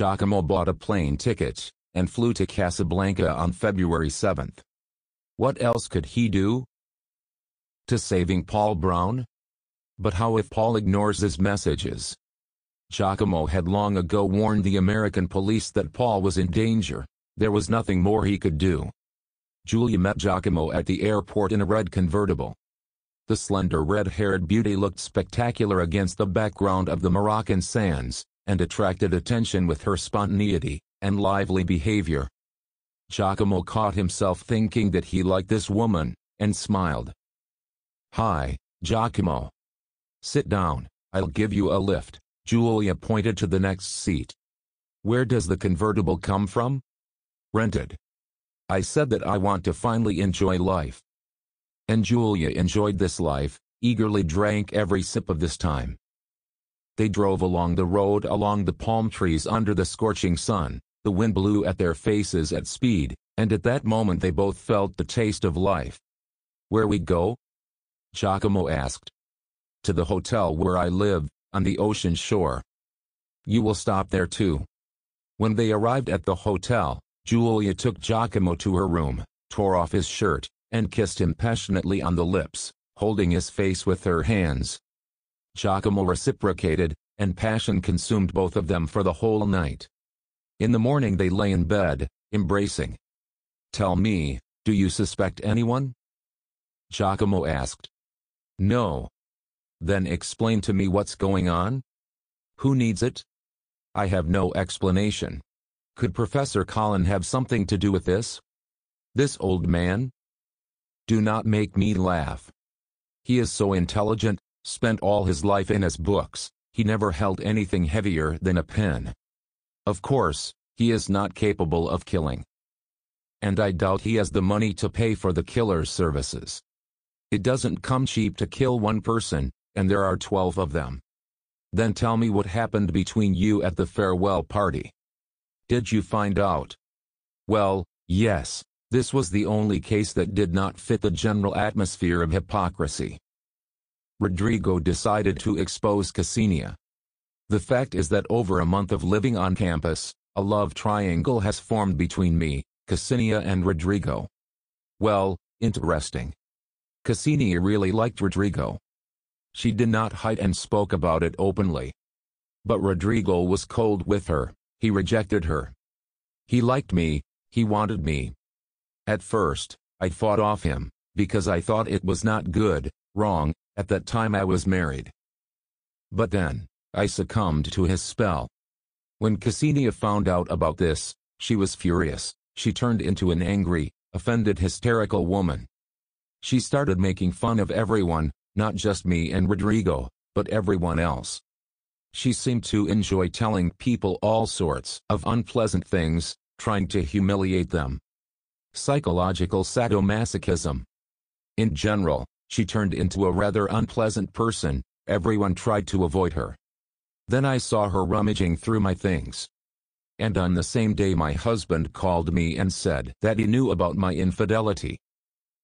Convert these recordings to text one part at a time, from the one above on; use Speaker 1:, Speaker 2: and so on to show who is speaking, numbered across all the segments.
Speaker 1: Giacomo bought a plane ticket, and flew to Casablanca on February 7. What else could he do? To saving Paul Brown? But how if Paul ignores his messages? Giacomo had long ago warned the American police that Paul was in danger. There was nothing more he could do. Julia met Giacomo at the airport in a red convertible. The slender red-haired beauty looked spectacular against the background of the Moroccan sands, and attracted attention with her spontaneity and lively behavior. Giacomo caught himself thinking that he liked this woman, and smiled. Hi, Giacomo. Sit down, I'll give you a lift. Julia pointed to the next seat. Where does the convertible come from? Rented. I said that I want to finally enjoy life. And Julia enjoyed this life, eagerly drank every sip of this time. They drove along the road along the palm trees under the scorching sun, the wind blew at their faces at speed, and at that moment they both felt the taste of life. Where we go? Giacomo asked. To the hotel where I live, on the ocean shore. You will stop there too. When they arrived at the hotel, Julia took Giacomo to her room, tore off his shirt, and kissed him passionately on the lips, holding his face with her hands. Giacomo reciprocated, and passion consumed both of them for the whole night. In the morning they lay in bed, embracing. Tell me, do you suspect anyone? Giacomo asked. No. Then explain to me what's going on? Who needs it? I have no explanation. Could Professor Colin have something to do with this? This old man? Do not make me laugh. He is so intelligent, spent all his life in his books, he never held anything heavier than a pen. Of course, he is not capable of killing. And I doubt he has the money to pay for the killer's services. It doesn't come cheap to kill one person, and there are twelve of them. Then tell me what happened between you at the farewell party. Did you find out? Well, yes, this was the only case that did not fit the general atmosphere of hypocrisy. Rodrigo decided to expose Ksenia. The fact is that over a month of living on campus, a love triangle has formed between me, Ksenia and Rodrigo. Well, interesting. Ksenia really liked Rodrigo. She did not hide and spoke about it openly. But Rodrigo was cold with her, he rejected her. He liked me, he wanted me, at first, I fought off him, because I thought it was not good, wrong, at that time I was married. But then, I succumbed to his spell. When Ksenia found out about this, she was furious, she turned into an angry, offended hysterical woman. She started making fun of everyone, not just me and Rodrigo, but everyone else. She seemed to enjoy telling people all sorts of unpleasant things, trying to humiliate them, psychological sadomasochism. In general, she turned into a rather unpleasant person, everyone tried to avoid her. Then I saw her rummaging through my things. And on the same day my husband called me and said that he knew about my infidelity.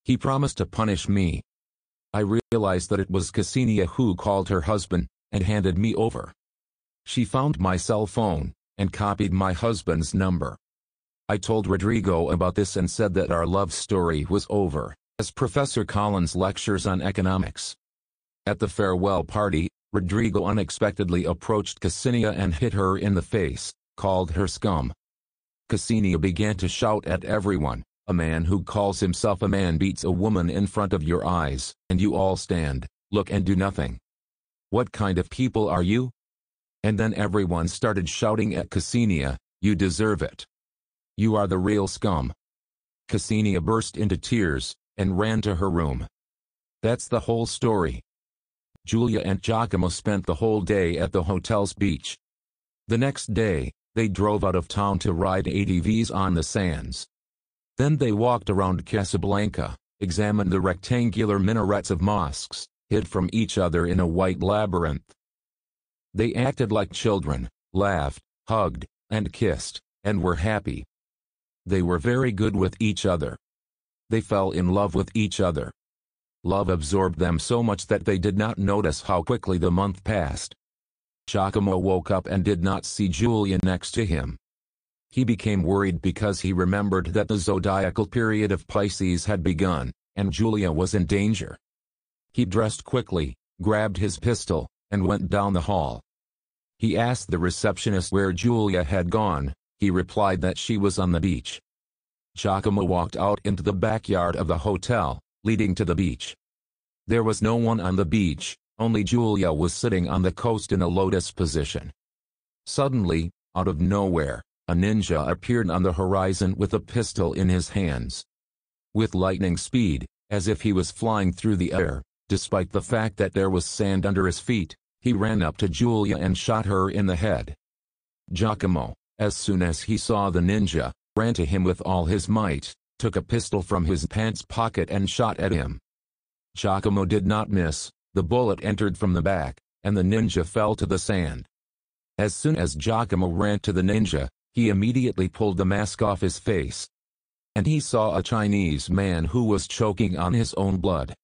Speaker 1: He promised to punish me. I realized that it was Ksenia who called her husband, and handed me over. She found my cell phone, and copied my husband's number. I told Rodrigo about this and said that our love story was over, as Professor Collins lectures on economics. At the farewell party, Rodrigo unexpectedly approached Ksenia and hit her in the face, called her scum. Ksenia began to shout at everyone, a man who calls himself a man beats a woman in front of your eyes, and you all stand, look and do nothing. What kind of people are you? And then everyone started shouting at Ksenia, you deserve it. You are the real scum. Ksenia burst into tears, and ran to her room. That's the whole story. Julia and Giacomo spent the whole day at the hotel's beach. The next day, they drove out of town to ride ATVs on the sands. Then they walked around Casablanca, examined the rectangular minarets of mosques, hid from each other in a white labyrinth. They acted like children, laughed, hugged, and kissed, and were happy. They were very good with each other. They fell in love with each other. Love absorbed them so much that they did not notice how quickly the month passed. Giacomo woke up and did not see Julia next to him. He became worried because he remembered that the zodiacal period of Pisces had begun, and Julia was in danger. He dressed quickly, grabbed his pistol, and went down the hall. He asked the receptionist where Julia had gone, he replied that she was on the beach. Giacomo walked out into the backyard of the hotel, leading to the beach. There was no one on the beach, only Julia was sitting on the coast in a lotus position. Suddenly, out of nowhere, a ninja appeared on the horizon with a pistol in his hands. With lightning speed, as if he was flying through the air, despite the fact that there was sand under his feet, he ran up to Julia and shot her in the head. Giacomo, as soon as he saw the ninja, ran to him with all his might, took a pistol from his pants pocket and shot at him. Giacomo did not miss, the bullet entered from the back, and the ninja fell to the sand. As soon as Giacomo ran to the ninja, he immediately pulled the mask off his face. And he saw a Chinese man who was choking on his own blood.